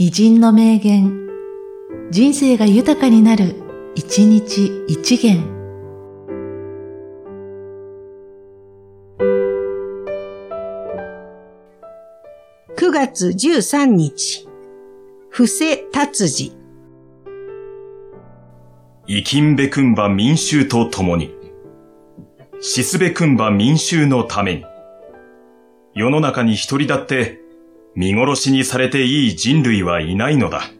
偉人の名言、人生が豊かになる、一日一元。9月13日、布施達治。生きんべくんば民衆と共に、死すべくんば民衆のために、世の中に一人だって見殺しにされていい人類はいないのだ。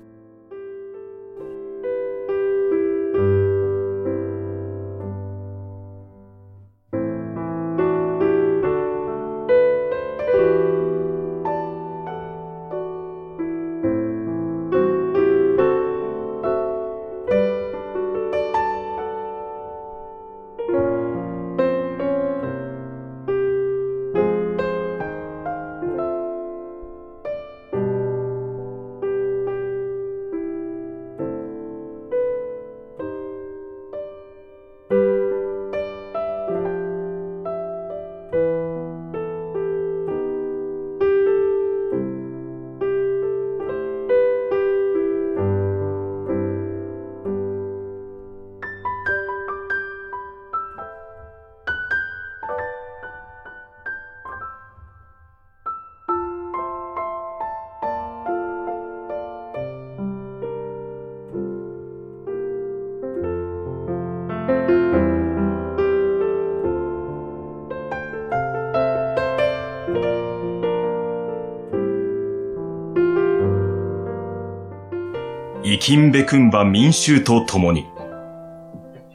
イキンベクンバ民衆と共に、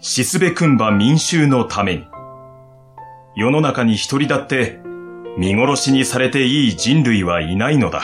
シスベクンバ民衆のために、世の中に一人だって見殺しにされていい人類はいないのだ。